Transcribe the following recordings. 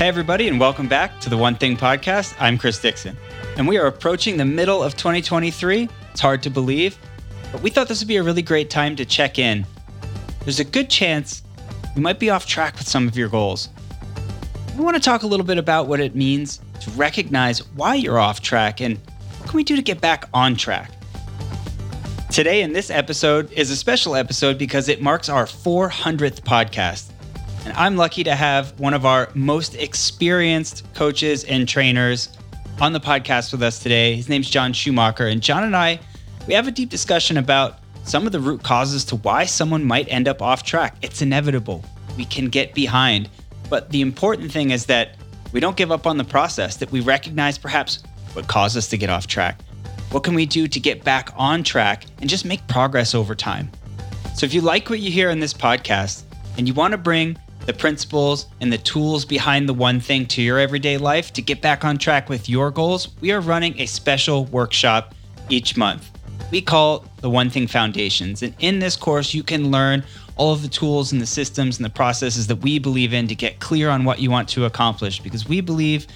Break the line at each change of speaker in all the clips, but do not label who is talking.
Hey, everybody, and welcome back to the One Thing Podcast. I'm Chris Dixon, and we are approaching the middle of 2023. It's hard to believe, but we thought this would be a really great time to check in. There's a good chance you might be off track with some of your goals. We want to talk a little bit about what it means to recognize why you're off track and what can we do to get back on track. Today, in this episode, is a special episode because it marks our 400th podcast. And I'm lucky to have one of our most experienced coaches and trainers on the podcast with us today. His name's John Schumacher. And John and I, we have a deep discussion about some of the root causes to why someone might end up off track. It's inevitable. We can get behind. But the important thing is that we don't give up on the process, that we recognize perhaps what caused us to get off track. What can we do to get back on track and just make progress over time? So if you like what you hear in this podcast and you want to bring the principles and the tools behind the one thing to your everyday life to get back on track with your goals, we are running a special workshop each month. We call the One Thing Foundations. And in this course, you can learn all of the tools and the systems and the processes that we believe in to get clear on what you want to accomplish because we believe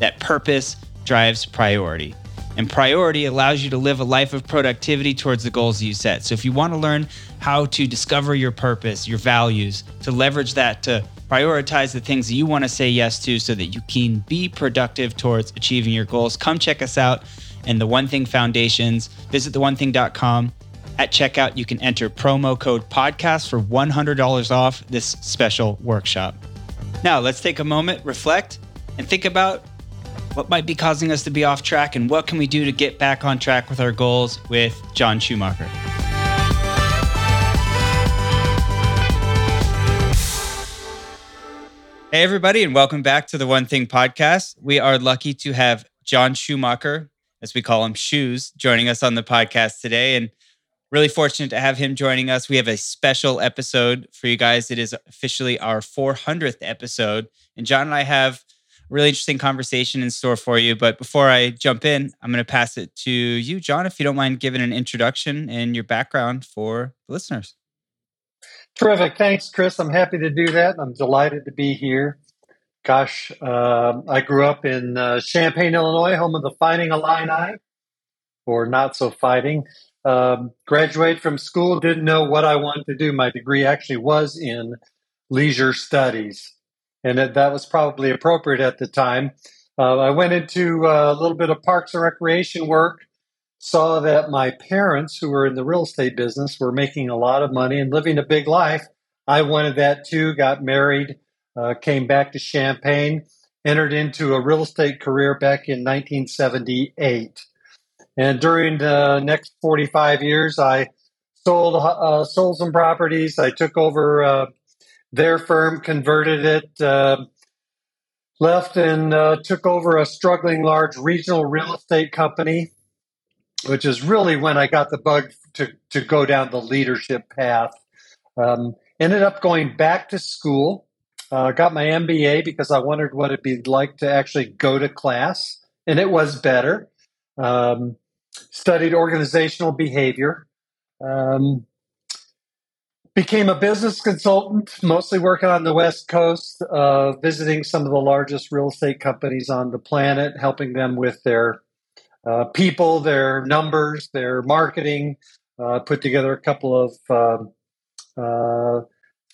that purpose drives priority. And priority allows you to live a life of productivity towards the goals you set. So if you want to learn how to discover your purpose, your values, to leverage that to prioritize the things that you want to say yes to so that you can be productive towards achieving your goals, come check us out in the One Thing Foundations. Visit theonething.com. At checkout, you can enter promo code podcast for $100 off this special workshop. Now, let's take a moment, reflect, and think about what might be causing us to be off track and what can we do to get back on track with our goals with John Schumacher. Hey, everybody, and welcome back to the One Thing podcast. We are lucky to have John Schumacher, as we call him, Shoes, joining us on the podcast today. And really fortunate to have him joining us. We have a special episode for you guys. It is officially our 400th episode. And John and I have really interesting conversation in store for you. But before I jump in, I'm going to pass it to you, John, if you don't mind giving an introduction and your background for the listeners.
Terrific. Thanks, Chris. I'm happy to do that. I'm delighted to be here. Gosh, uh, I grew up in uh, Champaign, Illinois, home of the Fighting Illini, or not so fighting. Um, graduated from school, didn't know what I wanted to do. My degree actually was in leisure studies and that, that was probably appropriate at the time. Uh, I went into uh, a little bit of parks and recreation work, saw that my parents, who were in the real estate business, were making a lot of money and living a big life. I wanted that too, got married, uh, came back to Champaign, entered into a real estate career back in 1978. And during the next 45 years, I sold uh, sold some properties. I took over uh, their firm converted it, uh, left and uh, took over a struggling large regional real estate company, which is really when I got the bug to, to go down the leadership path. Um, ended up going back to school, uh, got my MBA because I wondered what it'd be like to actually go to class, and it was better. Um, studied organizational behavior. Um, Became a business consultant, mostly working on the West Coast, uh, visiting some of the largest real estate companies on the planet, helping them with their uh, people, their numbers, their marketing. Uh, put together a couple of um, uh,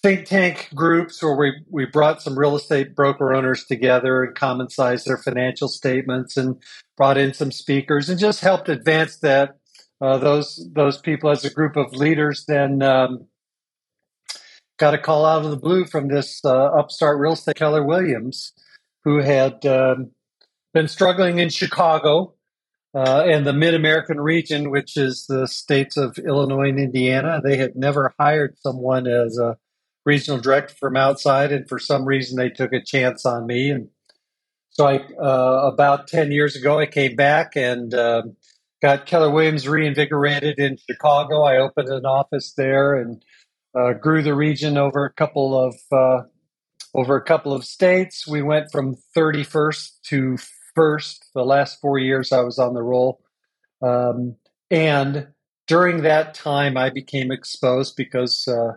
think tank groups where we, we brought some real estate broker owners together and common sized their financial statements and brought in some speakers and just helped advance that uh, those those people as a group of leaders then um, got a call out of the blue from this uh, upstart real estate Keller Williams, who had um, been struggling in Chicago uh, and the Mid American region, which is the states of Illinois and Indiana. They had never hired someone as a regional director from outside, and for some reason, they took a chance on me. And so, I uh, about ten years ago, I came back and um, got Keller Williams reinvigorated in Chicago. I opened an office there and uh, grew the region over a couple of uh, over a couple of states. We went from 31st to first. The last four years I was on the roll, um, and during that time I became exposed because uh,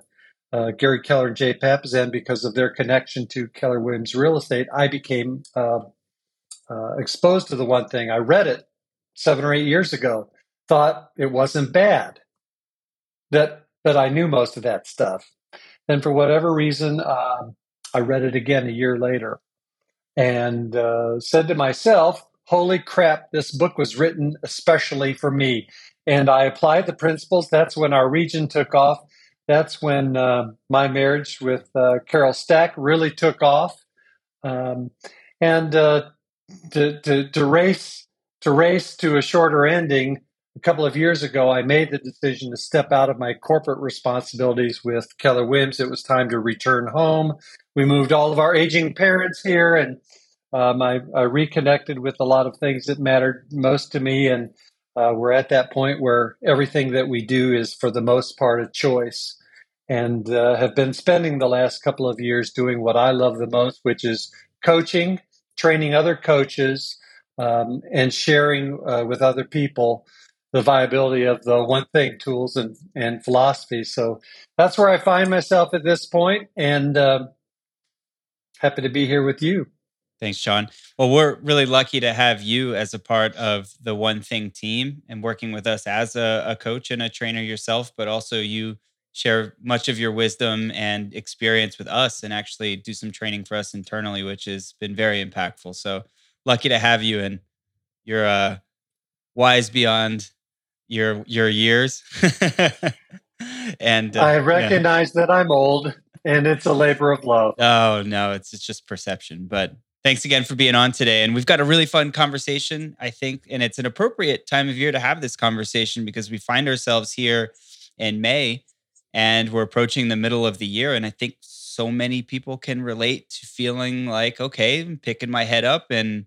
uh, Gary Keller and Jay Papasan, because of their connection to Keller Williams Real Estate, I became uh, uh, exposed to the one thing. I read it seven or eight years ago, thought it wasn't bad, that that I knew most of that stuff. And for whatever reason, um, I read it again a year later and uh, said to myself, holy crap, this book was written especially for me. And I applied the principles. That's when our region took off. That's when uh, my marriage with uh, Carol Stack really took off. Um, and uh, to, to, to race to race to a shorter ending, a couple of years ago, I made the decision to step out of my corporate responsibilities with Keller Williams. It was time to return home. We moved all of our aging parents here, and um, I, I, reconnected with a lot of things that mattered most to me. And uh, we're at that point where everything that we do is, for the most part, a choice. And uh, have been spending the last couple of years doing what I love the most, which is coaching, training other coaches, um, and sharing uh, with other people the viability of the one thing tools and, and philosophy. So that's where I find myself at this point, and uh, happy to be here with you.
Thanks, John. Well, we're really lucky to have you as a part of the One Thing team and working with us as a, a, coach and a trainer yourself, but also you share much of your wisdom and experience with us and actually do some training for us internally, which has been very impactful. So lucky to have you and you're uh, wise beyond your your years.
and uh, I recognize yeah. that I'm old and it's a labor of love.
Oh no, it's it's just perception. But thanks again for being on today. And we've got a really fun conversation, I think, and it's an appropriate time of year to have this conversation because we find ourselves here in May and we're approaching the middle of the year. And I think so many people can relate to feeling like, okay, I'm picking my head up and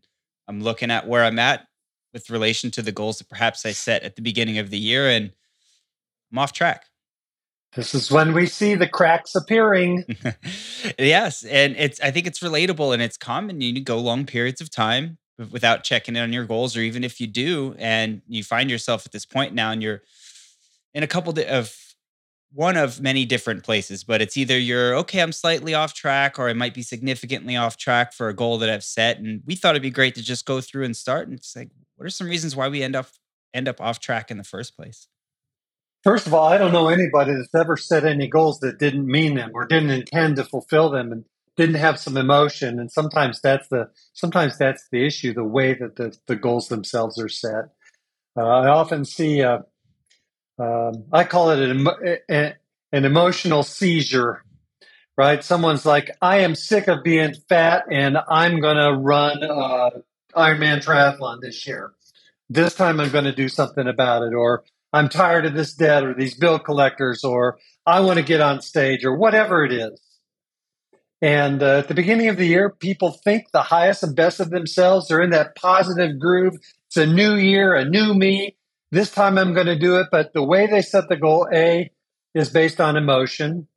I'm looking at where I'm at with relation to the goals that perhaps I set at the beginning of the year and I'm off track.
This is when we see the cracks appearing.
yes, and it's I think it's relatable and it's common. You go long periods of time without checking in on your goals, or even if you do, and you find yourself at this point now, and you're in a couple of one of many different places, but it's either you're okay, I'm slightly off track, or I might be significantly off track for a goal that I've set. And we thought it'd be great to just go through and start and say, what are some reasons why we end up end up off track in the first place?
First of all, I don't know anybody that's ever set any goals that didn't mean them or didn't intend to fulfill them and didn't have some emotion. And sometimes that's the sometimes that's the issue, the way that the, the goals themselves are set. Uh, I often see, uh, um, I call it an, an emotional seizure, right? Someone's like, I am sick of being fat and I'm going to run uh, Ironman triathlon this year. This time I'm going to do something about it. Or I'm tired of this debt or these bill collectors or I want to get on stage or whatever it is. And uh, at the beginning of the year, people think the highest and best of themselves. They're in that positive groove. It's a new year, a new me. This time I'm going to do it. But the way they set the goal, A, is based on emotion.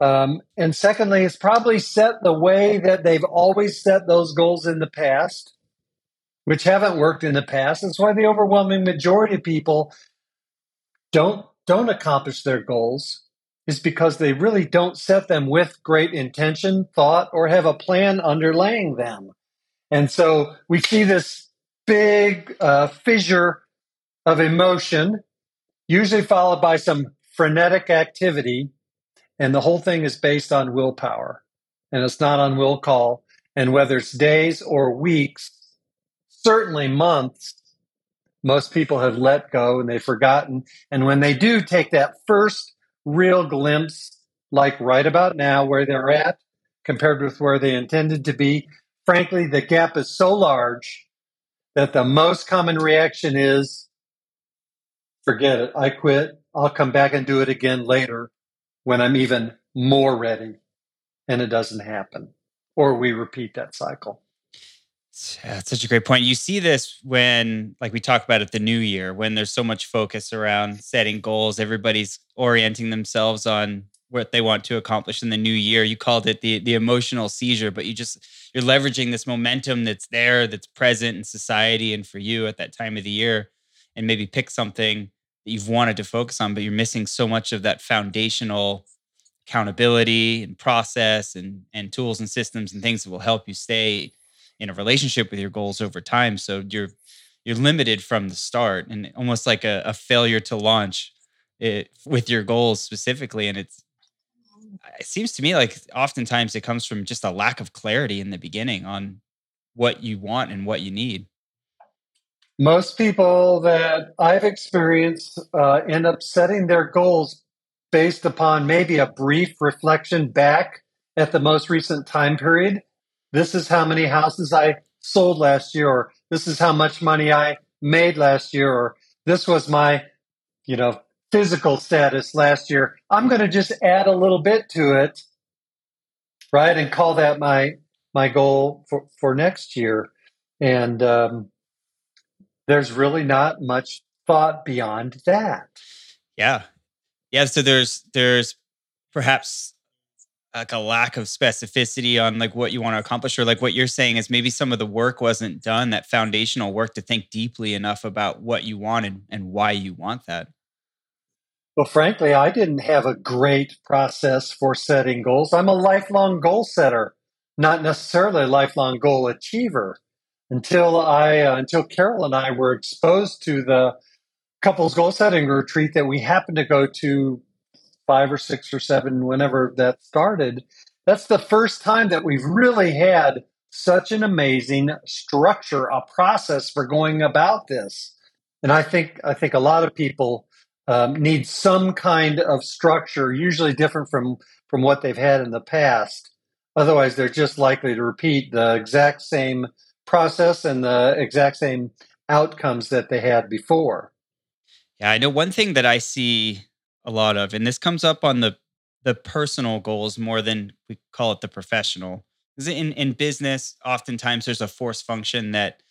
Um, and secondly, it's probably set the way that they've always set those goals in the past, which haven't worked in the past. That's why the overwhelming majority of people don't don't accomplish their goals is because they really don't set them with great intention, thought, or have a plan underlaying them. And so we see this big uh, fissure of emotion, usually followed by some frenetic activity. And the whole thing is based on willpower. And it's not on will call. And whether it's days or weeks, certainly months, most people have let go and they've forgotten. And when they do take that first real glimpse, like right about now, where they're at compared with where they intended to be, frankly, the gap is so large that the most common reaction is forget it. I quit. I'll come back and do it again later when I'm even more ready. And it doesn't happen. Or we repeat that cycle.
Yeah, that's such a great point. You see this when, like we talk about at the new year, when there's so much focus around setting goals, everybody's orienting themselves on what they want to accomplish in the new year. You called it the the emotional seizure, but you just you're leveraging this momentum that's there, that's present in society and for you at that time of the year, and maybe pick something that you've wanted to focus on, but you're missing so much of that foundational accountability and process and and tools and systems and things that will help you stay in a relationship with your goals over time. So you're you're limited from the start and almost like a, a failure to launch it with your goals specifically. And it's it seems to me like oftentimes it comes from just a lack of clarity in the beginning on what you want and what you need.
Most people that I've experienced uh, end up setting their goals based upon maybe a brief reflection back at the most recent time period. This is how many houses I sold last year, or this is how much money I made last year, or this was my, you know, physical status last year. I'm going to just add a little bit to it, right, and call that my my goal for for next year. And um, there's really not much thought beyond that.
Yeah, yeah. So there's there's perhaps like a lack of specificity on like what you want to accomplish or like what you're saying is maybe some of the work wasn't done that foundational work to think deeply enough about what you wanted and why you want that?
Well frankly i didn't have a great process for setting goals. I'm a lifelong goal setter not necessarily a lifelong goal achiever until i uh, until carol and i were exposed to the couples goal setting retreat that we happened to go to five or six or seven, whenever that started, that's the first time that we've really had such an amazing structure, a process for going about this. And I think I think a lot of people um, need some kind of structure, usually different from from what they've had in the past. Otherwise, they're just likely to repeat the exact same process and the exact same outcomes that they had before.
Yeah, I know one thing that I see a lot of, and this comes up on the the personal goals more than we call it the professional. Because in in business, oftentimes there's a force function that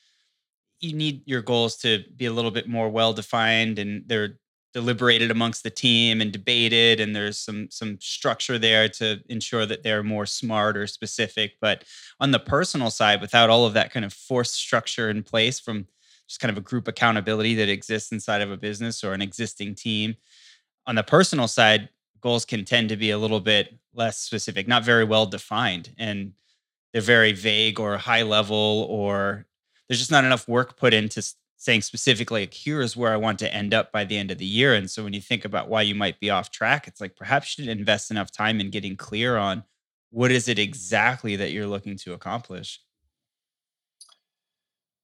you need your goals to be a little bit more well defined, and they're deliberated amongst the team and debated and there's some some structure there to ensure that they're more smart or specific but on the personal side without all of that kind of force structure in place from just kind of a group accountability that exists inside of a business or an existing team on the personal side, goals can tend to be a little bit less specific, not very well defined, and they're very vague or high level, or there's just not enough work put into saying specifically, like, here's where I want to end up by the end of the year. And so when you think about why you might be off track, it's like perhaps you should invest enough time in getting clear on what is it exactly that you're looking to accomplish.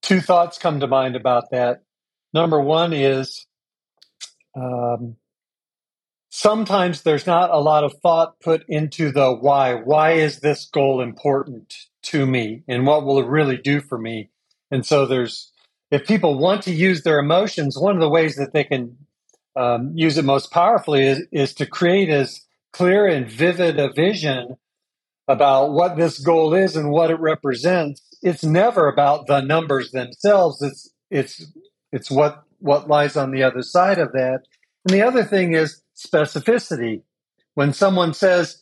Two thoughts come to mind about that. Number one is um, sometimes there's not a lot of thought put into the why. Why is this goal important to me and what will it really do for me? And so there's, if people want to use their emotions, one of the ways that they can um, use it most powerfully is, is to create as clear and vivid a vision about what this goal is and what it represents. It's never about the numbers themselves. It's, it's, it's what, what lies on the other side of that. And the other thing is specificity. When someone says,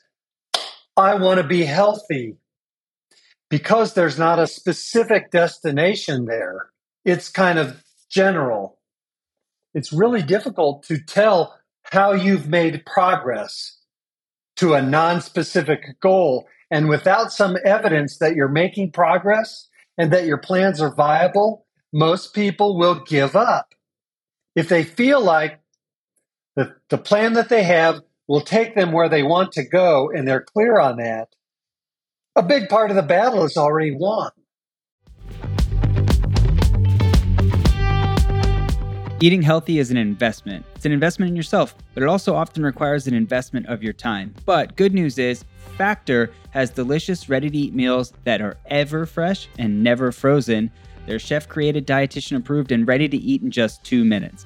I want to be healthy, because there's not a specific destination there, it's kind of general. It's really difficult to tell how you've made progress to a non specific goal. And without some evidence that you're making progress and that your plans are viable, most people will give up. If they feel like the, the plan that they have will take them where they want to go, and they're clear on that. A big part of the battle is already won.
Eating healthy is an investment. It's an investment in yourself, but it also often requires an investment of your time. But good news is, Factor has delicious, ready to eat meals that are ever fresh and never frozen. They're chef created, dietitian approved, and ready to eat in just two minutes.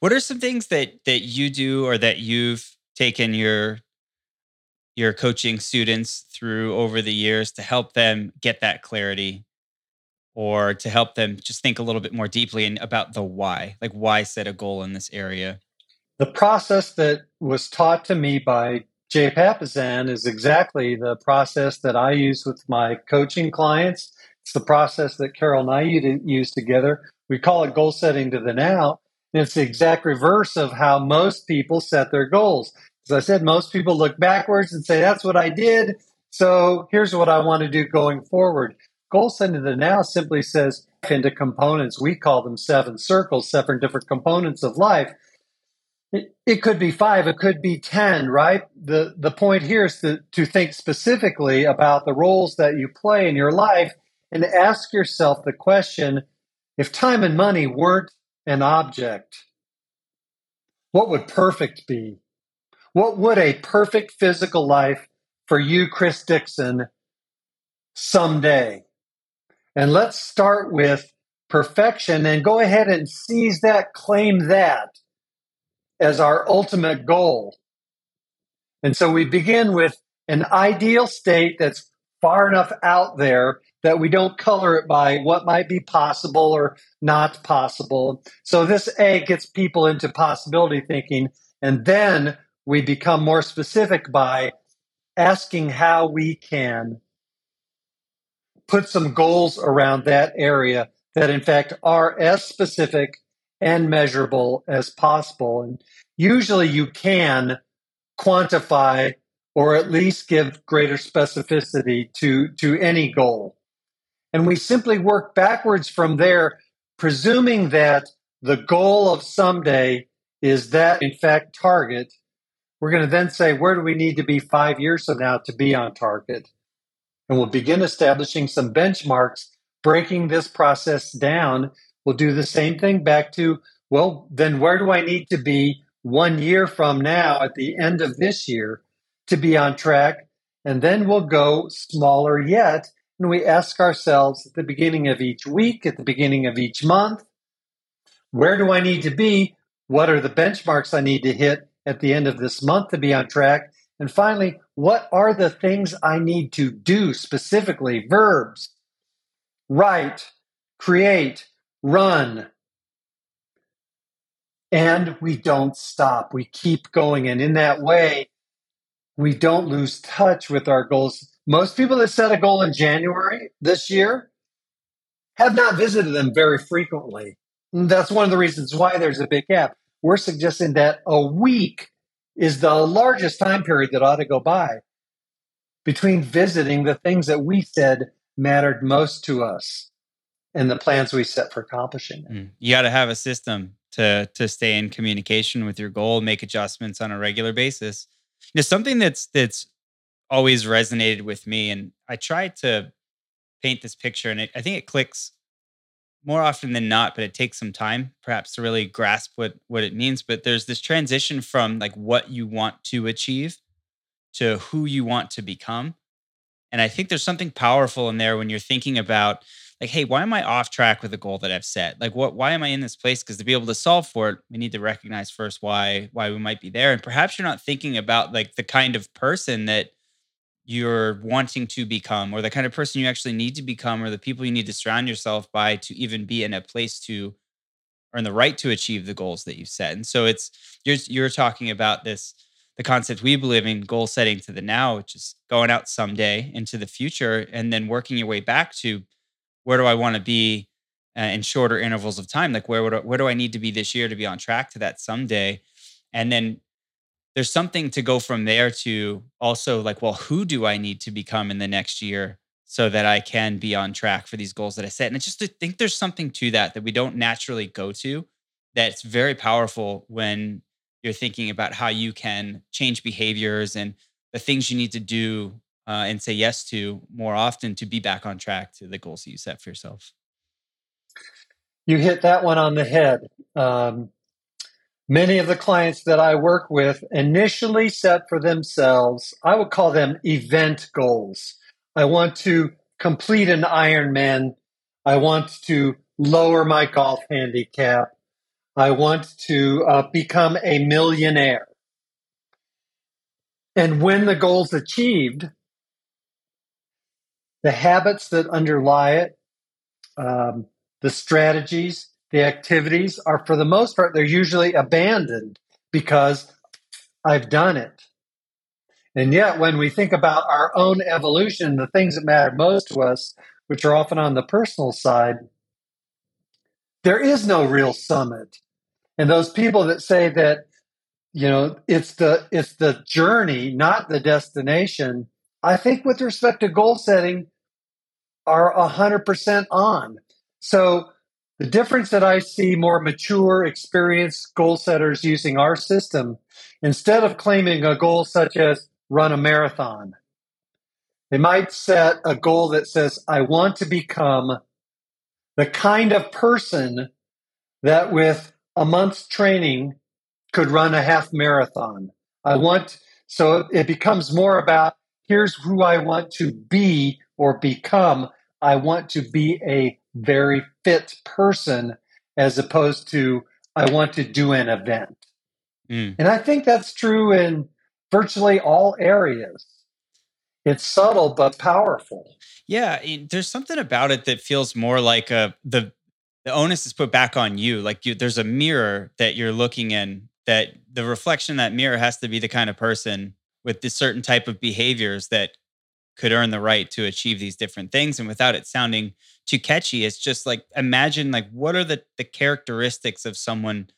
What are some things that that you do or that you've taken your your coaching students through over the years to help them get that clarity or to help them just think a little bit more deeply and about the why? Like why set a goal in this area?
The process that was taught to me by jay papasan is exactly the process that i use with my coaching clients. It's the process that carol and i use together. We call it goal setting to the now it's the exact reverse of how most people set their goals as I said, most people look backwards and say, that's what I did. So here's what I want to do going forward. Goal setting the now simply says into components. We call them seven circles, seven different components of life. It, it could be five, it could be 10, right? The, the point here is to, to think specifically about the roles that you play in your life and ask yourself the question if time and money weren't an object, what would perfect be? What would a perfect physical life for you, Chris Dixon, someday? And let's start with perfection and go ahead and seize that, claim that as our ultimate goal. And so we begin with an ideal state that's far enough out there that we don't color it by what might be possible or not possible. So this A gets people into possibility thinking. And then we become more specific by asking how we can put some goals around that area that, in fact, are as specific and measurable as possible. And usually you can quantify or at least give greater specificity to, to any goal. And we simply work backwards from there, presuming that the goal of someday is that, in fact, target we're going to then say, where do we need to be five years from now to be on target? And we'll begin establishing some benchmarks, breaking this process down. We'll do the same thing back to, well, then where do I need to be one year from now at the end of this year to be on track? And then we'll go smaller yet. And we ask ourselves at the beginning of each week, at the beginning of each month, where do I need to be? What are the benchmarks I need to hit? at the end of this month to be on track? And finally, what are the things I need to do specifically? Verbs write, create, run. And we don't stop. We keep going. And in that way, we don't lose touch with our goals. Most people that set a goal in January this year have not visited them very frequently. And that's one of the reasons why there's a big gap we're suggesting that a week is the largest time period that ought to go by between visiting the things that we said mattered most to us and the plans we set for accomplishing it. Mm.
You got to have a system to to stay in communication with your goal, make adjustments on a regular basis. You know, something that's that's always resonated with me, and I try to paint this picture, and it, I think it clicks more often than not, but it takes some time perhaps to really grasp what what it means. But there's this transition from like what you want to achieve to who you want to become. And I think there's something powerful in there when you're thinking about like, hey, why am I off track with the goal that I've set? Like what why am I in this place? Because to be able to solve for it, we need to recognize first why why we might be there. And perhaps you're not thinking about like the kind of person that you're wanting to become or the kind of person you actually need to become or the people you need to surround yourself by to even be in a place to earn the right to achieve the goals that you've set. And so it's you're you're talking about this the concept we believe in goal setting to the now which is going out someday into the future and then working your way back to where do i want to be uh, in shorter intervals of time? Like where would I, where do i need to be this year to be on track to that someday? And then there's something to go from there to also like, well, who do I need to become in the next year so that I can be on track for these goals that I set? And it's just think there's something to that that we don't naturally go to that's very powerful when you're thinking about how you can change behaviors and the things you need to do uh, and say yes to more often to be back on track to the goals that you set for yourself.
You hit that one on the head. Um, Many of the clients that I work with initially set for themselves, I would call them event goals. I want to complete an Ironman. I want to lower my golf handicap. I want to uh, become a millionaire. And when the goal's achieved, the habits that underlie it, um, the strategies, the activities are for the most part, they're usually abandoned because I've done it. And yet, when we think about our own evolution, the things that matter most to us, which are often on the personal side, there is no real summit. And those people that say that, you know, it's the it's the journey, not the destination, I think with respect to goal setting, are 100% on. So the difference that I see more mature, experienced goal setters using our system, instead of claiming a goal such as run a marathon, they might set a goal that says, I want to become the kind of person that with a month's training could run a half marathon. I want, so it becomes more about here's who I want to be or become. I want to be a very fit person as opposed to I want to do an event. Mm. And I think that's true in virtually all areas. It's subtle but powerful.
Yeah, there's something about it that feels more like a the the onus is put back on you. Like you, there's a mirror that you're looking in. That the reflection that mirror has to be the kind of person with this certain type of behaviors that could earn the right to achieve these different things. And without it sounding too catchy, it's just like imagine like what are the the characteristics of someone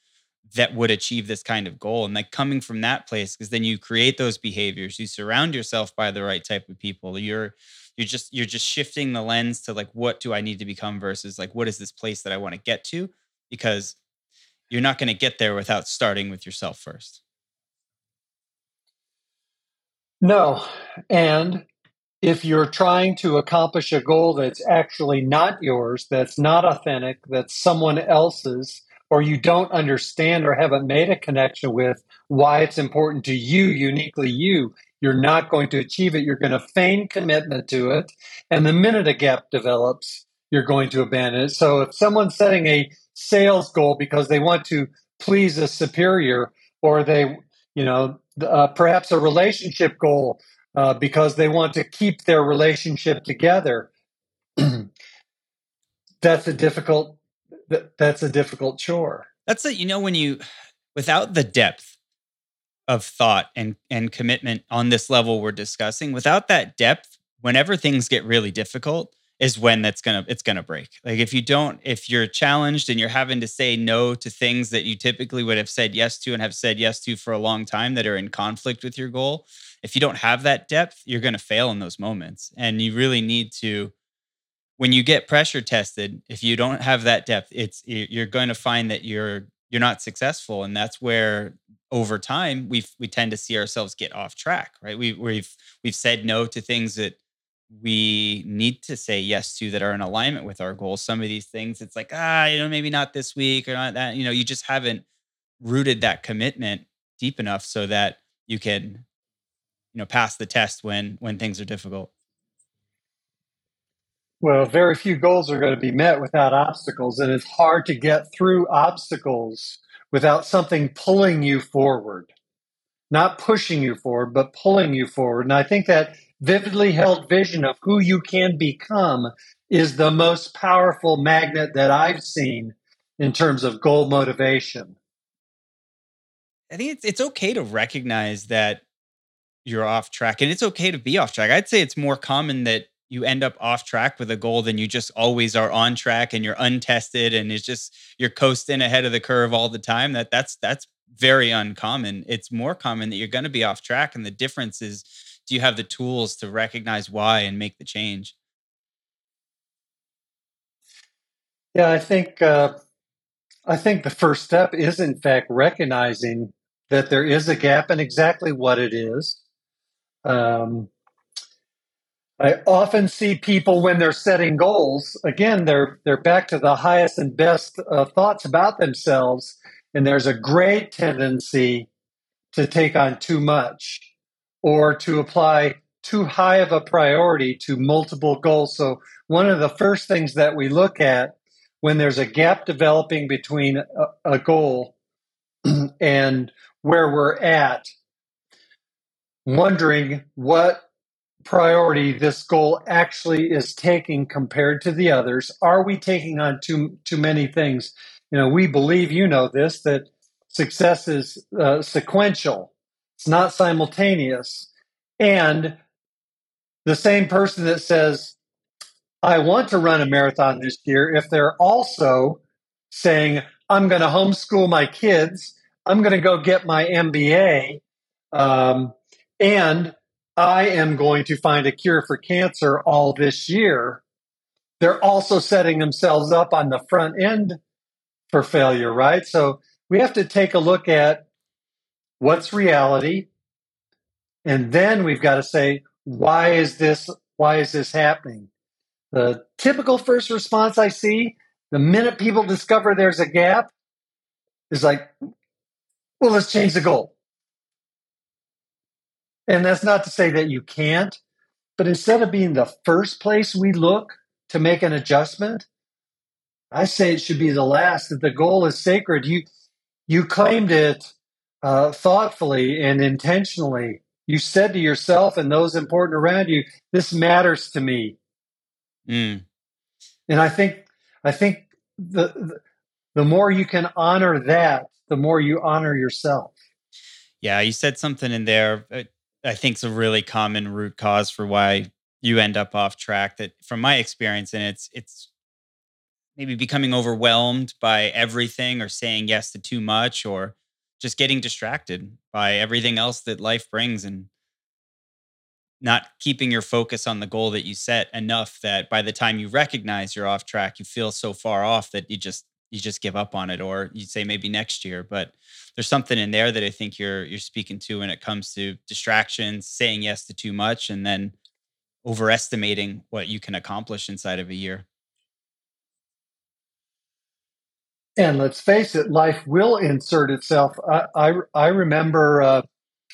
that would achieve this kind of goal? And like coming from that place because then you create those behaviors you surround yourself by the right type of people. You're you're just you're just shifting the lens to like what do i need to become versus like what is this place that i want to get to? Because you're not going to get there without starting with yourself first.
No. And if you're trying to accomplish a goal that's actually not yours that's not authentic that's someone else's or you don't understand or haven't made a connection with why it's important to you, uniquely you, you're not going to achieve it. You're going to feign commitment to it. And the minute a gap develops, you're going to abandon it. So if someone's setting a sales goal because they want to please a superior or they, you know, uh, perhaps a relationship goal uh, because they want to keep their relationship together, that's a difficult that, that's a difficult chore.
That's it. You know, when you, without the depth of thought and, and commitment on this level we're discussing, without that depth, whenever things get really difficult, is when that's gonna it's gonna break. Like if you don't, if you're challenged and you're having to say no to things that you typically would have said yes to and have said yes to for a long time that are in conflict with your goal, if you don't have that depth, you're gonna fail in those moments. And you really need to when you get pressure tested, if you don't have that depth, it's you're going to find that you're you're not successful, and that's where over time we we tend to see ourselves get off track. Right? We we've we've said no to things that we need to say yes to that are in alignment with our goals. Some of these things, it's like ah, you know, maybe not this week or not that. You know, you just haven't rooted that commitment deep enough so that you can you know pass the test when when things are difficult
well, very few goals are going to be met without obstacles, and it's hard to get through obstacles without something pulling you forward. Not pushing you forward, but pulling you forward. And I think that vividly held vision of who you can become is the most powerful magnet that I've seen in terms of goal motivation.
I think it's it's okay to recognize that you're off track and it's okay to be off track. I'd say it's more common that you end up off track with a goal than you just always are on track and you're untested and it's just you're coasting ahead of the curve all the time that that's that's very uncommon it's more common that you're going to be off track and the difference is do you have the tools to recognize why and make the change
yeah i think uh, i think the first step is in fact recognizing that there is a gap and exactly what it is um, I often see people when they're setting goals. Again, they're they're back to the highest and best uh, thoughts about themselves, and there's a great tendency to take on too much or to apply too high of a priority to multiple goals. So, one of the first things that we look at when there's a gap developing between a, a goal and where we're at, wondering what priority this goal actually is taking compared to the others. Are we taking on too too many things? You know, we believe you know this that success is uh, sequential. It's not simultaneous. And the same person that says, I want to run a marathon this year, if they're also saying, I'm going to homeschool my kids, I'm going to go get my MBA, um, and I am going to find a cure for cancer all this year, they're also setting themselves up on the front end for failure, right? So we have to take a look at what's reality, and then we've got to say, why is this why is this happening? The typical first response I see the minute people discover there's a gap is like, well, let's change the goal. And that's not to say that you can't, but instead of being the first place we look to make an adjustment, I say it should be the last. That the goal is sacred. You you claimed it uh, thoughtfully and intentionally. You said to yourself and those important around you, "This matters to me." Mm. And I think I think the, the the more you can honor that, the more you honor yourself.
Yeah, you said something in there. I think it's a really common root cause for why mm. you end up off track. That, from my experience, and it's it's maybe becoming overwhelmed by everything, or saying yes to too much, or just getting distracted by everything else that life brings, and not keeping your focus on the goal that you set enough that by the time you recognize you're off track, you feel so far off that you just you just give up on it, or you'd say maybe next year, but there's something in there that I think you're you're speaking to when it comes to distractions, saying yes to too much, and then overestimating what you can accomplish inside of a year.
And let's face it, life will insert itself. I I, I remember uh,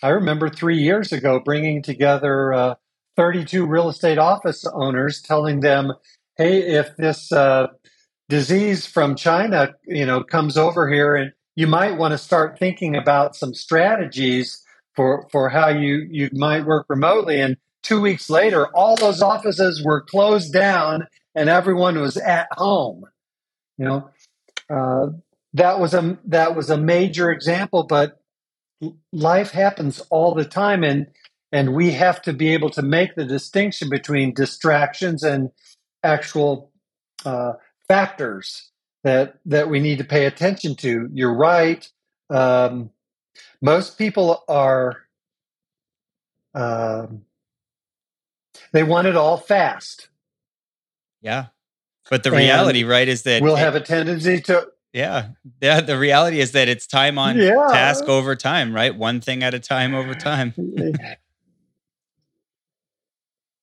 I remember three years ago bringing together uh, 32 real estate office owners, telling them, "Hey, if this uh, disease from China, you know, comes over here and you might want to start thinking about some strategies for for how you you might work remotely. And two weeks later all those offices were closed down and everyone was at home you know. Uh, that was a that was a major example but life happens all the time and and we have to be able to make the distinction between distractions and actual uh, factors that that we need to pay attention to. You're right. Um, most people are um, they want it all fast.
Yeah, but the reality, right, is that
we'll have a tendency to.
Yeah, yeah. The reality is that it's time on yeah. task over time, right? One thing at a time over time.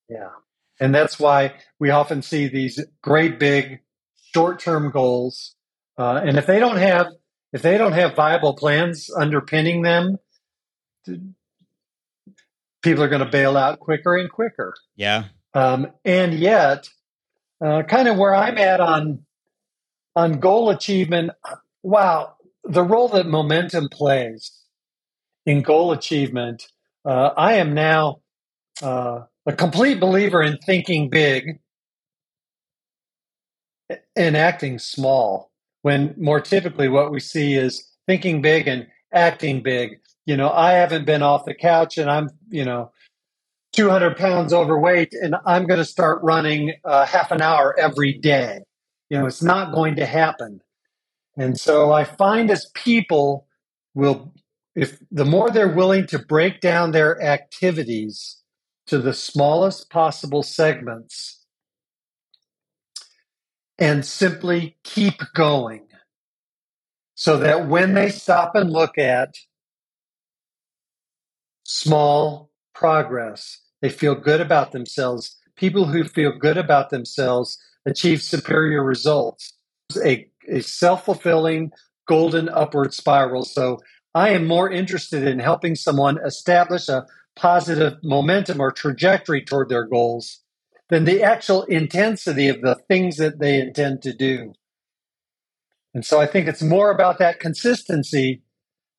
yeah, and that's why we often see these great big short-term goals, uh, and if they don't have if they don't have viable plans underpinning them, people are going to bail out quicker and quicker.
Yeah.
Um, and yet, uh, kind of where I'm at on on goal achievement, wow, the role that momentum plays in goal achievement. Uh, I am now uh, a complete believer in thinking big and acting small when more typically what we see is thinking big and acting big. You know, I haven't been off the couch and I'm, you know, 200 pounds overweight and I'm going to start running uh, half an hour every day. You know, it's not going to happen. And so I find as people will, if the more they're willing to break down their activities to the smallest possible segments, and simply keep going so that when they stop and look at small progress, they feel good about themselves. People who feel good about themselves achieve superior results. A, a self fulfilling, golden upward spiral. So I am more interested in helping someone establish a positive momentum or trajectory toward their goals than the actual intensity of the things that they intend to do. And so I think it's more about that consistency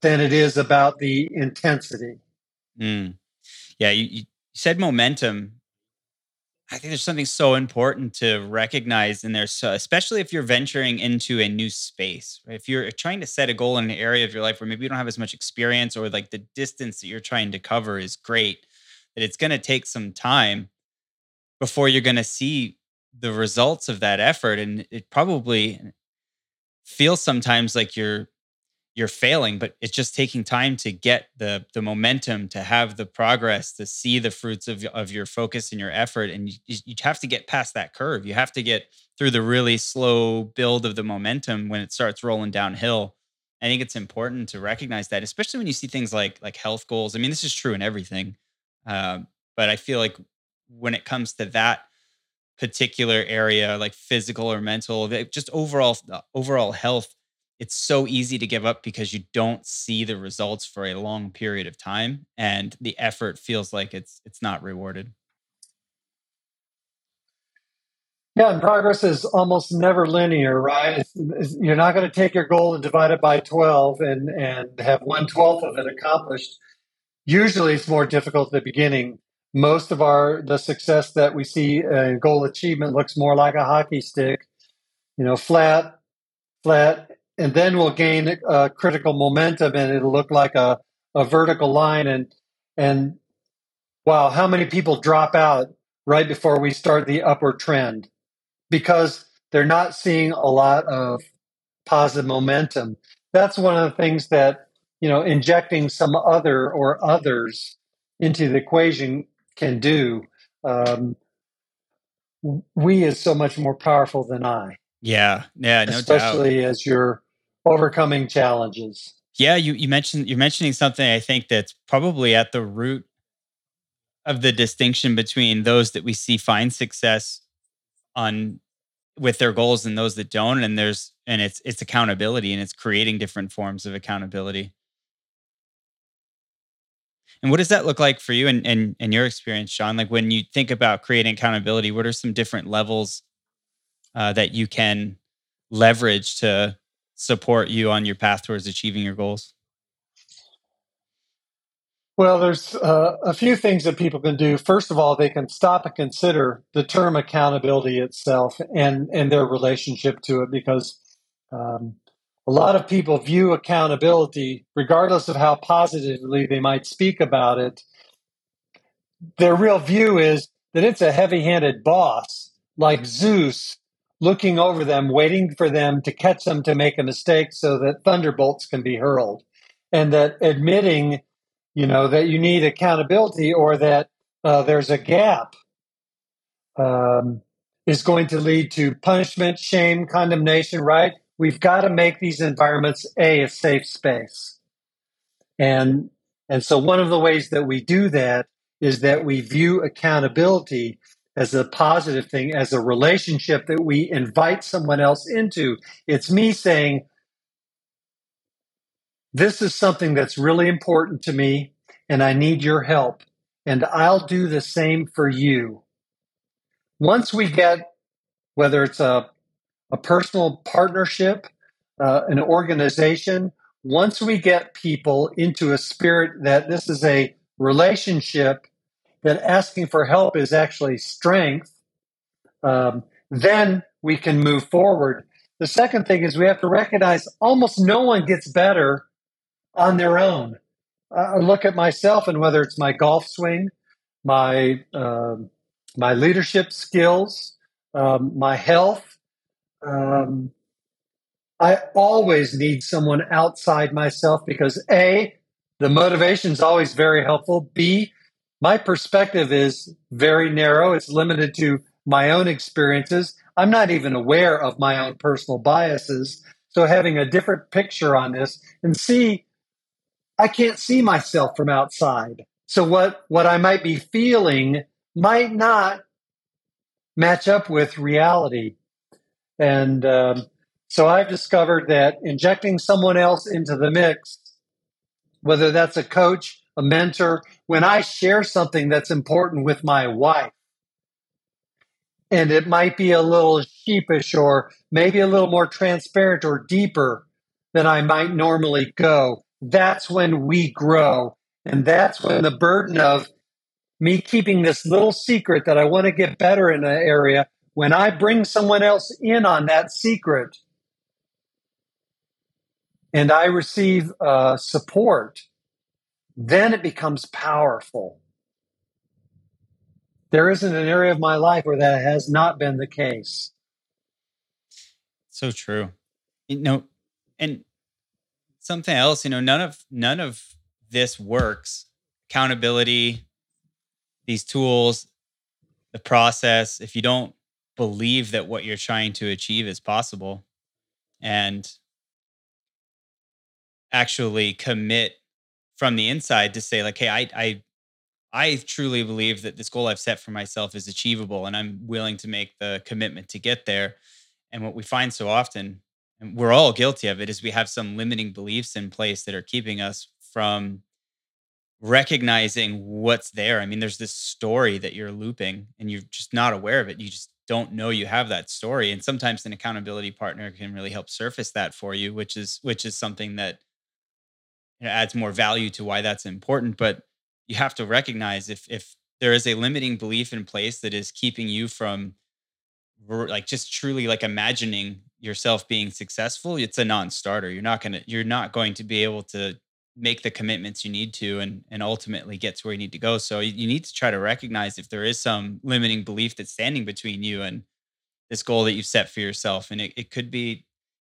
than it is about the intensity.
Mm. Yeah, you, you said momentum. I think there's something so important to recognize in there, so especially if you're venturing into a new space. Right? If you're trying to set a goal in an area of your life where maybe you don't have as much experience, or like the distance that you're trying to cover is great, that it's going to take some time before you're going to see the results of that effort, and it probably feels sometimes like you're you're failing but it's just taking time to get the the momentum to have the progress to see the fruits of, of your focus and your effort and you, you have to get past that curve. You have to get through the really slow build of the momentum when it starts rolling downhill. I think it's important to recognize that especially when you see things like like health goals. I mean this is true in everything uh, but i feel like when it comes to that particular area like physical or mental just overall overall health it's so easy to give up because you don't see the results for a long period of time and the effort feels like it's it's not rewarded.
Yeah and progress is almost never linear right? It's, it's, you're not going to take your goal and divide it by 12 and and have one twelfth of it accomplished. Usually it's more difficult at the beginning most of our the success that we see in goal achievement looks more like a hockey stick you know flat flat and then we'll gain uh, critical momentum and it'll look like a, a vertical line and and wow how many people drop out right before we start the upward trend? Because they're not seeing a lot of positive momentum. That's one of the things that you know injecting some other or others into the equation can do um, we is so much more powerful than i
yeah yeah no
especially
doubt.
as you're overcoming challenges.
Yeah, you, you mentioned you're mentioning something I think that's probably at the root of the distinction between those that we see find success on with their goals and those that don't. And there's and it's it's accountability and it's creating different forms of accountability. And what does that look like for you and and, and your experience, John? Like when you think about creating accountability, what are some different levels uh, that you can leverage to support you on your path towards achieving your goals?
Well, there's uh, a few things that people can do. First of all, they can stop and consider the term accountability itself and, and their relationship to it because um, a lot of people view accountability, regardless of how positively they might speak about it, their real view is that it's a heavy handed boss like Zeus looking over them, waiting for them to catch them to make a mistake so that thunderbolts can be hurled. And that admitting, you know, that you need accountability or that uh, there's a gap um, is going to lead to punishment, shame, condemnation, right? We've got to make these environments a, a safe space. And and so one of the ways that we do that is that we view accountability as a positive thing, as a relationship that we invite someone else into. It's me saying, This is something that's really important to me, and I need your help, and I'll do the same for you. Once we get, whether it's a, a personal partnership, uh, an organization, once we get people into a spirit that this is a relationship that asking for help is actually strength, um, then we can move forward. The second thing is we have to recognize almost no one gets better on their own. I look at myself, and whether it's my golf swing, my uh, my leadership skills, um, my health, um, I always need someone outside myself because a the motivation is always very helpful. B my perspective is very narrow. It's limited to my own experiences. I'm not even aware of my own personal biases. So having a different picture on this and see, I can't see myself from outside. So what, what I might be feeling might not match up with reality. And um, So I've discovered that injecting someone else into the mix, whether that's a coach, a mentor, when I share something that's important with my wife, and it might be a little sheepish or maybe a little more transparent or deeper than I might normally go, that's when we grow. And that's when the burden of me keeping this little secret that I want to get better in an area, when I bring someone else in on that secret, and I receive uh, support, then it becomes powerful. There isn't an area of my life where that has not been the case.
So true. You know, and something else, you know, none of none of this works. Accountability, these tools, the process, if you don't believe that what you're trying to achieve is possible and actually commit from the inside to say like hey I I I truly believe that this goal I've set for myself is achievable and I'm willing to make the commitment to get there. And what we find so often, and we're all guilty of it, is we have some limiting beliefs in place that are keeping us from recognizing what's there. I mean, there's this story that you're looping and you're just not aware of it. You just don't know you have that story. And sometimes an accountability partner can really help surface that for you, which is which is something that it adds more value to why that's important. But you have to recognize if if there is a limiting belief in place that is keeping you from like just truly like imagining yourself being successful it's a non-starter you're not going to you're not going to be able to make the commitments you need to and and ultimately get to where you need to go so you, need to try to recognize if there is some limiting belief that's standing between you and this goal that you've set for yourself and it, it could be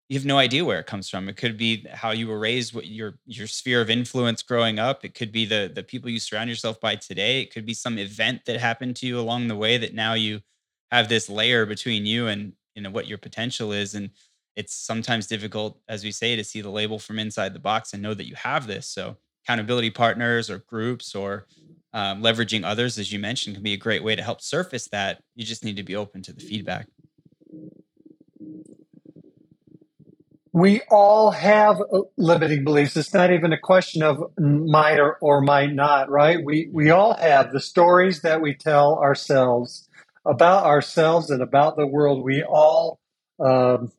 you have no idea where it comes from. It could be how you were raised, what your your sphere of influence growing up. It could be the the people you surround yourself by today. It could be some event that happened to you along the way that now you have this layer between you and you know what your potential is. And it's sometimes difficult, as we say, to see the label from inside the box and know that you have this. So accountability partners or groups or um, leveraging others, as you mentioned, can be a great way to help surface that. You just need to be open to the feedback.
we all have uh, limiting beliefs. It's not even a question of might or, or might not, right? We we all have the stories that we tell ourselves about ourselves and about the world. We all um,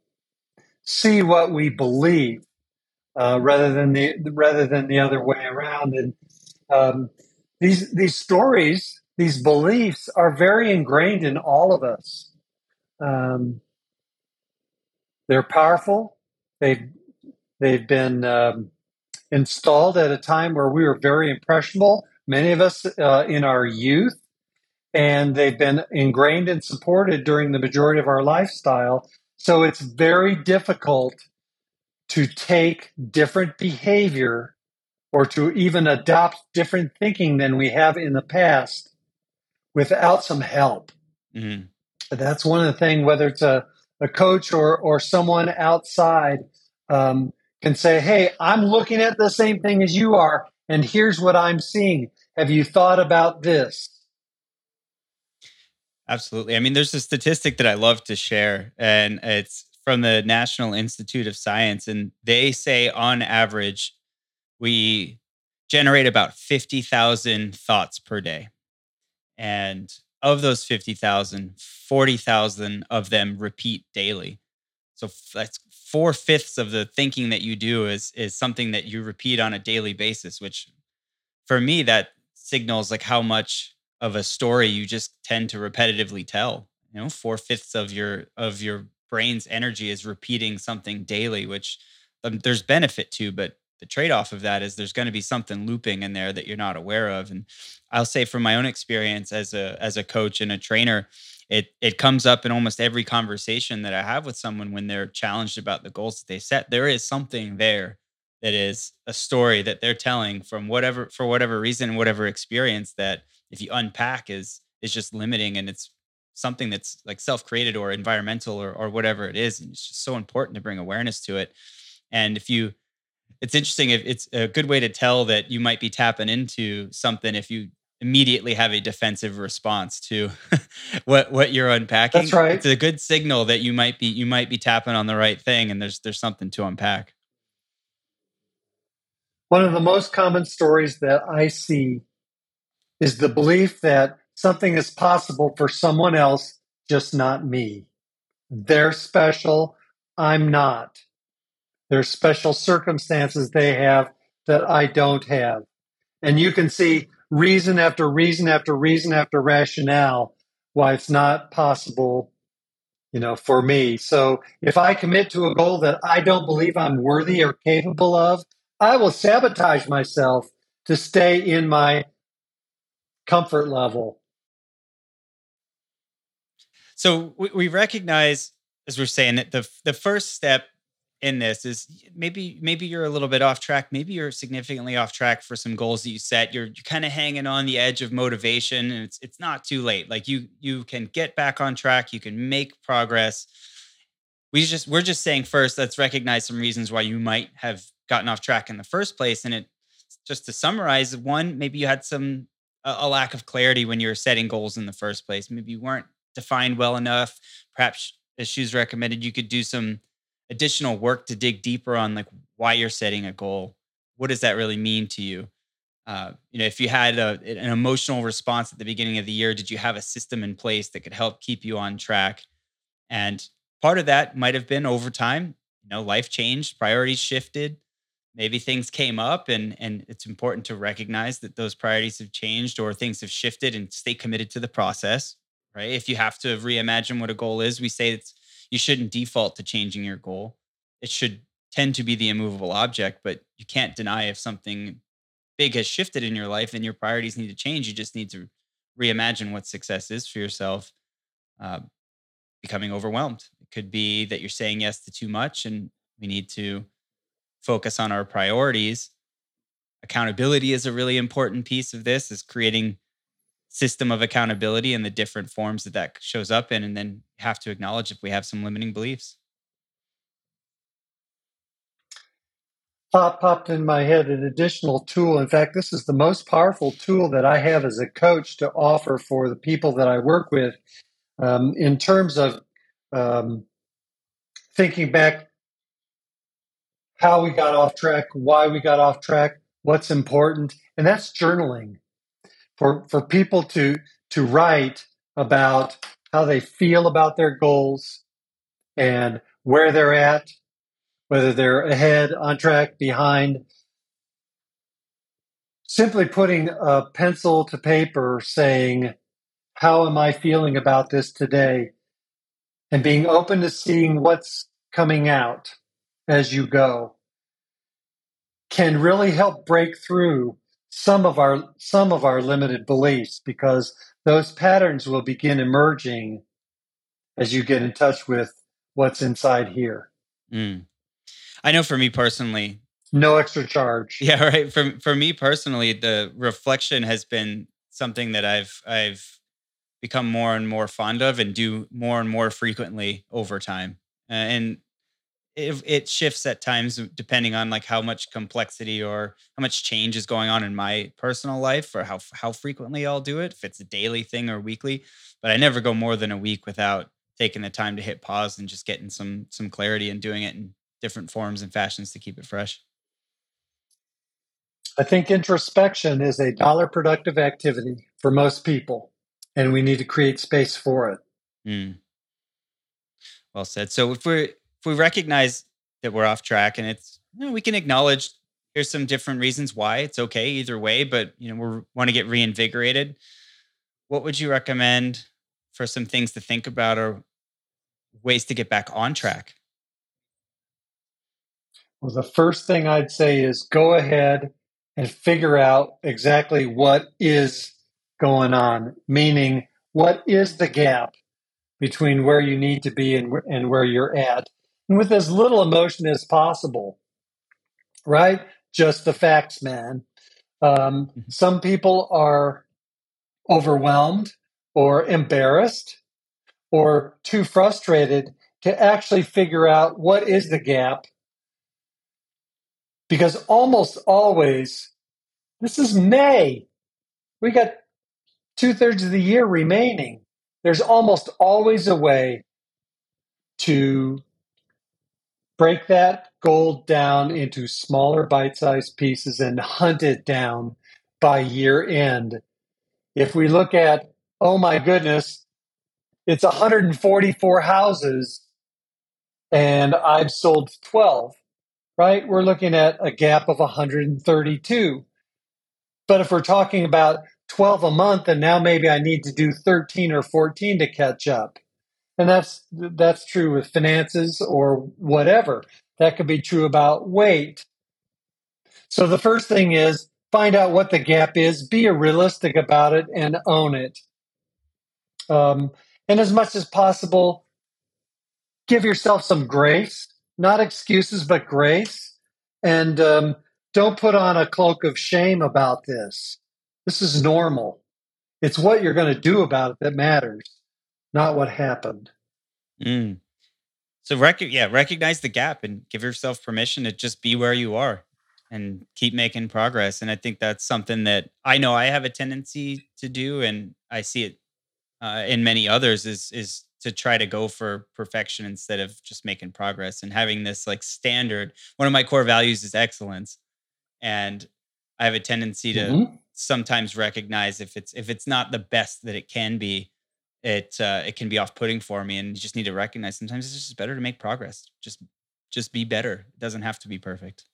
see what we believe uh, rather than the rather than the other way around. And um, these these stories, these beliefs, are very ingrained in all of us. Um, they're powerful They've they've been um, installed at a time where we were very impressionable. Many of us uh, in our youth, and they've been ingrained and supported during the majority of our lifestyle. So it's very difficult to take different behavior or to even adopt different thinking than we have in the past without some help. Mm-hmm. That's one of the things, whether it's a a coach or or someone outside um, can say, "Hey, I'm looking at the same thing as you are, and here's what I'm seeing. Have you thought about this?"
Absolutely. I mean, there's a statistic that I love to share, and it's from the National Institute of Science, and they say on average we generate about 50,000 thoughts per day. And of those 50,000, 40,000 of them repeat daily. So that's four fifths of the thinking that you do is is something that you repeat on a daily basis, which for me that signals like how much of a story you just tend to repetitively tell. You know, four fifths of your of your brain's energy is repeating something daily, which um, there's benefit to, but the trade-off of that is there's going to be something looping in there that you're not aware of and i'll say from my own experience as a as a coach and a trainer it it comes up in almost every conversation that i have with someone when they're challenged about the goals that they set there is something there that is a story that they're telling from whatever for whatever reason whatever experience that if you unpack is is just limiting and it's something that's like self-created or environmental or, or whatever it is and it's just so important to bring awareness to it and if you it's interesting if it's a good way to tell that you might be tapping into something if you immediately have a defensive response to what what you're unpacking.
That's right.
It's a good signal that you might be you might be tapping on the right thing and there's there's something to unpack.
One of the most common stories that I see is the belief that something is possible for someone else, just not me. They're special, I'm not. There's special circumstances they have that I don't have. And you can see reason after reason after reason after rationale why it's not possible you know for me so if i commit to a goal that i don't believe i'm worthy or capable of i will sabotage myself to stay in my comfort level.
So we, recognize as we're saying that the the first step in this is maybe maybe you're a little bit off track maybe you're significantly off track for some goals that you set. You're, you're kind of hanging on the edge of motivation and it's it's not too late. Like you you can get back on track you can make progress. We just we're just saying first let's recognize some reasons why you might have gotten off track in the first place and it just to summarize one maybe you had some a, a lack of clarity when you were setting goals in the first place. Maybe you weren't defined well enough. Perhaps as Shoes recommended you could do some additional work to dig deeper on like why you're setting a goal. What does that really mean to you? Uh, you know if you had a, an emotional response at the beginning of the year did you have a system in place that could help keep you on track? And part of that might have been over time you know life changed priorities shifted maybe things came up and and it's important to recognize that those priorities have changed or things have shifted and stay committed to the process right if you have to reimagine what a goal is we say it's you shouldn't default to changing your goal. It should tend to be the immovable object, but you can't deny if something big has shifted in your life and your priorities need to change. You just need to reimagine what success is for yourself. Uh, becoming overwhelmed. It could be that you're saying yes to too much and we need to focus on our priorities. Accountability is a really important piece of this is creating system of accountability and the different forms that that shows up in and then have to acknowledge if we have some limiting beliefs
Pop popped in my head an additional tool. In fact, this is the most powerful tool that I have as a coach to offer for the people that I work with um, in terms of um, thinking back how we got off track, why we got off track, what's important, and that's journaling for for people to to write about how they feel about their goals and where they're at, whether they're ahead, on track, behind. Simply putting a pencil to paper saying, How am I feeling about this today? And being open to seeing what's coming out as you go can really help break through some of our some of our limited beliefs because those patterns will begin emerging as you get in touch with what's inside here.
Mm. I know for me personally,
no extra charge.
Yeah, right. For for me personally, the reflection has been something that I've I've become more and more fond of and do more and more frequently over time. Uh, and it, it shifts at times depending on like how much complexity or how much change is going on in my personal life or how how frequently I'll do it if it's a daily thing or weekly but I never go more than a week without taking the time to hit pause and just getting some some clarity and doing it in different forms and fashions to keep it fresh.
I think introspection is a dollar productive activity for most people and we need to create space for it.
Mm. Well said. So if we're if we recognize that we're off track and it's you know, we can acknowledge here's some different reasons why it's okay either way but you know we want to get reinvigorated. What would you recommend for some things to think about or ways to get back on track?
Well the first thing i'd say is go ahead and figure out exactly what is going on meaning what is the gap between where you need to be and, and where you're at with as little emotion as possible, right? Just the facts, man. Um, mm-hmm. some people are overwhelmed or embarrassed or too frustrated to actually figure out what is the gap. Because almost always, this is May. We got two thirds of the year remaining, there's almost always a way to break that gold down into smaller bite sized pieces and hunt it down by year end. If we look at, oh my goodness, it's 144 houses and I've sold 12, right? We're looking at a gap of 132. But if we're talking about 12 a month and now maybe I need to do 13 or 14 to catch up. And that's that's true with finances or whatever. That could be true about weight. So the first thing is find out what the gap is, be realistic about it, and own it. Um, and as much as possible, give yourself some grace, not excuses, but grace. And um, don't put on a cloak of shame about this. This is normal. It's what you're going to do about it that matters, not what happened.
Mm. So, rec- yeah, recognize the gap and give yourself permission to just be where you are and keep making progress. And I think that's something that I know I have a tendency to do, and I see it uh, in many others is is to try to go for perfection instead of just making progress and having this like standard. One of my core values is excellence, and I have a tendency to mm-hmm. sometimes recognize if it's if it's not the best that it can be, it uh, it can be off putting for me, and you just need to recognize sometimes it's just better to make progress. Just just be better. It doesn't have to be perfect.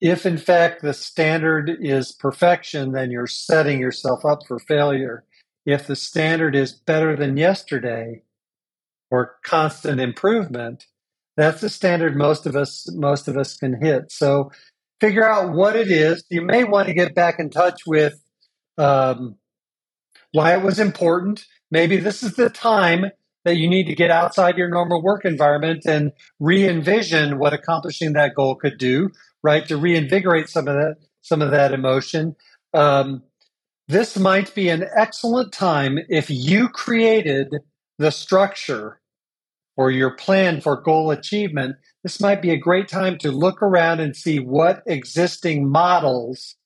If in fact the standard is perfection, then you're setting yourself up for failure. If the standard is better than yesterday or constant improvement, that's the standard most of us most of us can hit. So figure out what it is. You may want to get back in touch with um, why it was important. Maybe this is the time that you need to get outside your normal work environment and re-envision what accomplishing that goal could do, right? To reinvigorate some of that some of that emotion. Um, this might be an excellent time if you created the structure or your plan for goal achievement. This might be a great time to look around and see what existing models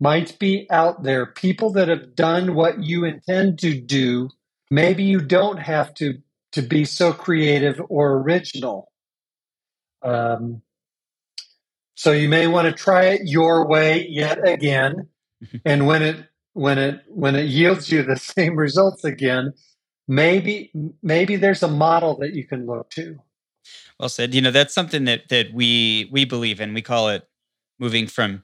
might be out there, people that have done what you intend to do. Maybe you don't have to, to be so creative or original. Um, so you may want to try it your way yet again. and when it when it when it yields you the same results again, maybe maybe there's a model that you can look to.
Well said. You know, that's something that that we we believe in. We call it moving from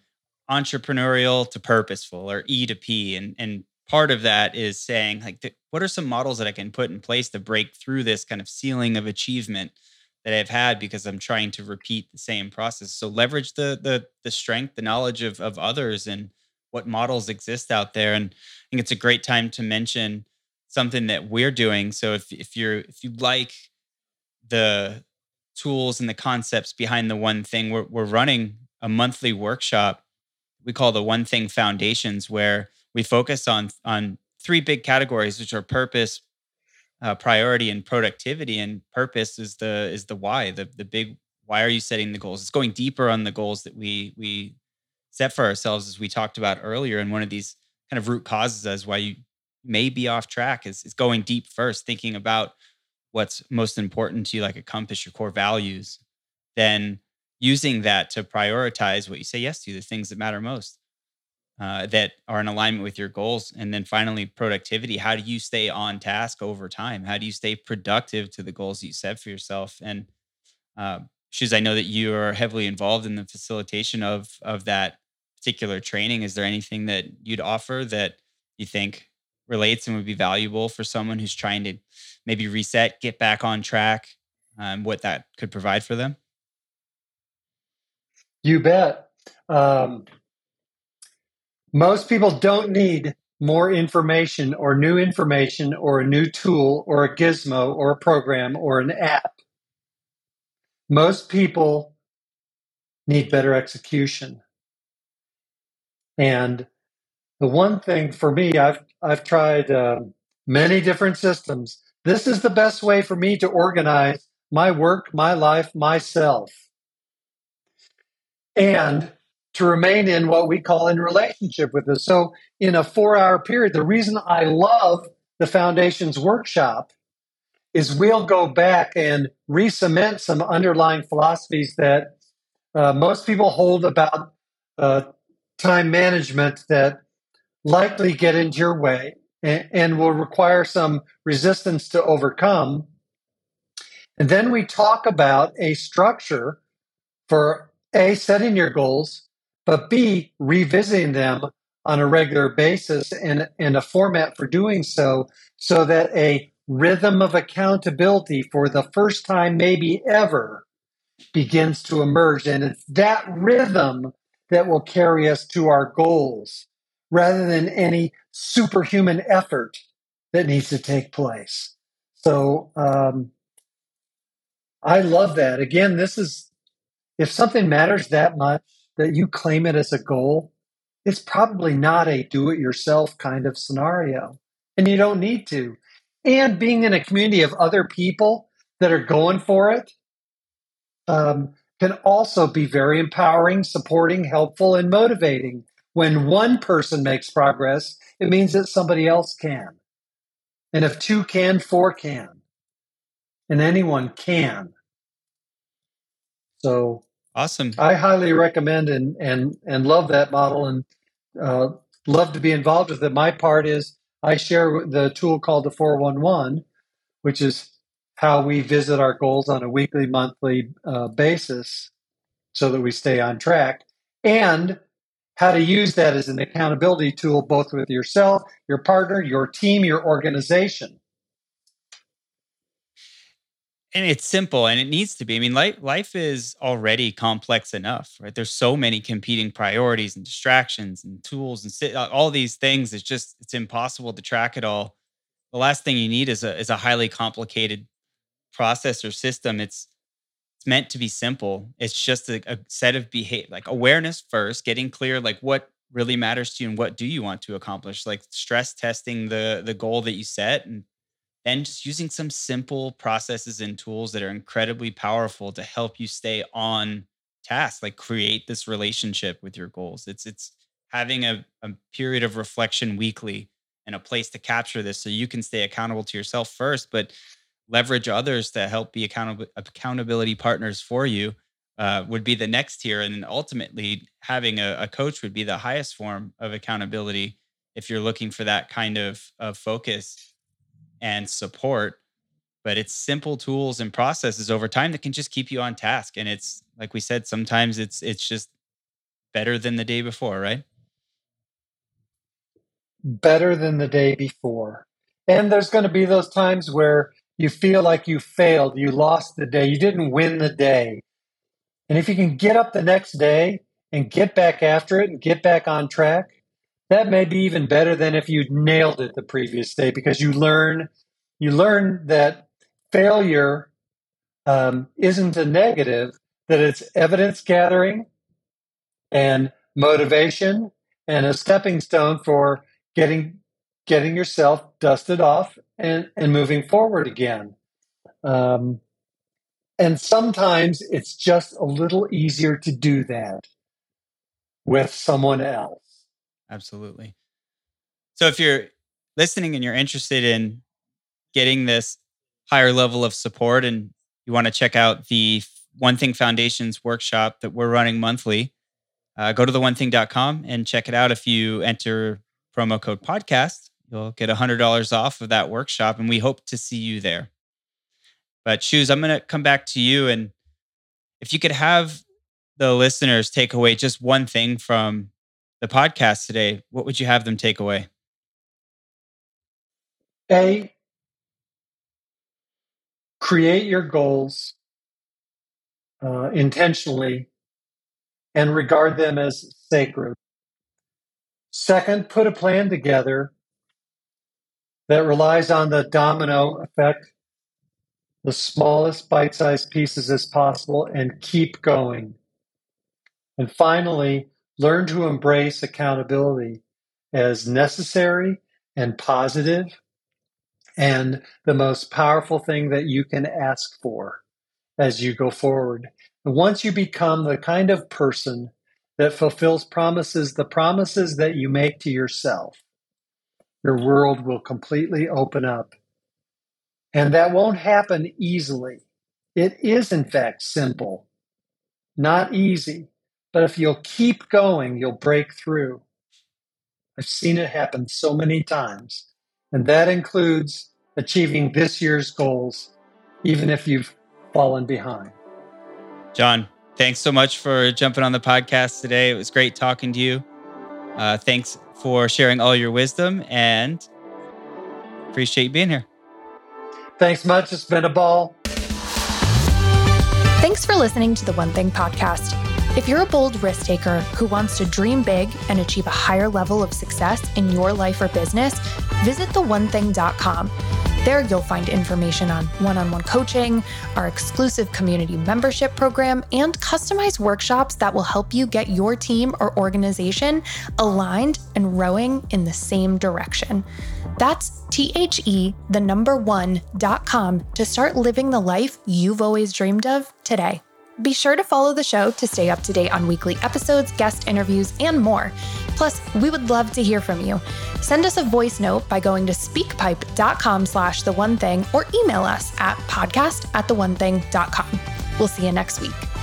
entrepreneurial to purposeful or E to P. And, and part of that is saying, like, what are some models that I can put in place to break through this kind of ceiling of achievement that I've had because I'm trying to repeat the same process. So leverage the the the strength, the knowledge of of others and what models exist out there. And I think it's a great time to mention something that we're doing. So if if you're if you like the tools and the concepts behind the one thing, we're we're running a monthly workshop we call the one thing foundations where we focus on on three big categories which are purpose uh, priority and productivity and purpose is the is the why the the big why are you setting the goals? It's going deeper on the goals that we we set for ourselves as we talked about earlier and one of these kind of root causes as why you may be off track is, is going deep first thinking about what's most important to you like accomplish your core values. Then using that to prioritize what you say yes to, the things that matter most, uh, that are in alignment with your goals. And then finally, productivity. How do you stay on task over time? How do you stay productive to the goals you set for yourself? And uh, Shoes, I know that you are heavily involved in the facilitation of of that particular training. Is there anything that you'd offer that you think relates and would be valuable for someone who's trying to maybe reset, get back on track, um, what that could provide for them?
You bet. Um, most people don't need more information or new information or a new tool or a gizmo or a program or an app. Most people need better execution. And the one thing for me, I've I've tried uh, many different systems. This is the best way for me to organize my work, my life, myself. And to remain in what we call in relationship with us. So, in a four hour period, the reason I love the foundations workshop is we'll go back and re cement some underlying philosophies that uh, most people hold about uh, time management that likely get into your way and, and will require some resistance to overcome. And then we talk about a structure for A, setting your goals, but B, revisiting them on a regular basis and, and a format for doing so, so that a rhythm of accountability for the first time, maybe ever, begins to emerge. And it's that rhythm that will carry us to our goals rather than any superhuman effort that needs to take place. So um, I love that. Again, this is if something matters that much that you claim it as a goal, it's probably not a do it yourself kind of scenario. And you don't need to. And being in a community of other people that are going for it um, can also be very empowering, supporting, helpful, and motivating. When one person makes progress, it means that somebody else can. And if two can, four can. And anyone can. So
awesome.
I highly recommend and and and love that model and uh, love to be involved with it. My part is I share the tool called the 411, which is how we visit our goals on a weekly, monthly uh, basis so that we stay on track, and how to use that as an accountability tool both with yourself, your partner, your team, your organization.
And it's simple and it needs to be. I mean, life, life is already complex enough, right? There's so many competing priorities and distractions and tools and all these things. It's just, it's impossible to track it all. The last thing you need is a, is a highly complicated process or system. It's, it's meant to be simple. It's just a, a set of behavior, like awareness first, getting clear, like what really matters to you and what do you want to accomplish, like stress testing the the goal that you set, and then just using some simple processes and tools that are incredibly powerful to help you stay on task, like create this relationship with your goals. It's it's having a, a period of reflection weekly and a place to capture this so you can stay accountable to yourself first, but leverage others to help be accountable accountability partners for you uh, would be the next tier and then ultimately having a, a, coach would be the highest form of accountability if you're looking for that kind of, of focus and support but it's simple tools and processes over time that can just keep you on task and it's like we said sometimes it's it's just better than the day before right
better than the day before and there's going to be those times where you feel like you failed, you lost the day, you didn't win the day. And if you can get up the next day and get back after it and get back on track, that may be even better than if you'd nailed it the previous day because you learn you learn that failure um, isn't a negative, that it's evidence gathering and motivation and a stepping stone for getting getting yourself dusted off and, and moving forward again. Um, and sometimes it's just a little easier to do that with someone else.
Absolutely. So if you're listening and you're interested in getting this higher level of support and you want to check out the One Thing Foundations workshop that we're running monthly, uh, go to the onething.com and check it out. If you enter promo code podcast, You'll get $100 off of that workshop, and we hope to see you there. But, Shoes, I'm going to come back to you. And if you could have the listeners take away just one thing from the podcast today, what would you have them take away?
A, create your goals uh, intentionally and regard them as sacred. Second, put a plan together that relies on the domino effect, the smallest bite sized pieces as possible, and keep going. And finally, learn to embrace accountability as necessary and positive and the most powerful thing that you can ask for as you go forward. And once you become the kind of person that fulfills promises, the promises that you make to yourself, your world will completely open up. And that won't happen easily. It is, in fact, simple, not easy. But if you'll keep going, you'll break through. I've seen it happen so many times. And that includes achieving this year's goals, even if you've fallen behind.
John, thanks so much for jumping on the podcast today. It was great talking to you. Uh, thanks for sharing all your wisdom and appreciate you being here.
Thanks much. It's been a ball.
Thanks for listening to the One Thing podcast. If you're a bold risk taker who wants to dream big and achieve a higher level of success in your life or business, visit theonething.com. There, you'll find information on one on one coaching, our exclusive community membership program, and customized workshops that will help you get your team or organization aligned and rowing in the same direction. That's T H E, the number one, dot com to start living the life you've always dreamed of today. Be sure to follow the show to stay up to date on weekly episodes, guest interviews, and more. Plus, we would love to hear from you. Send us a voice note by going to speakpipe.com slash the one thing or email us at podcast at the one thing.com. We'll see you next week.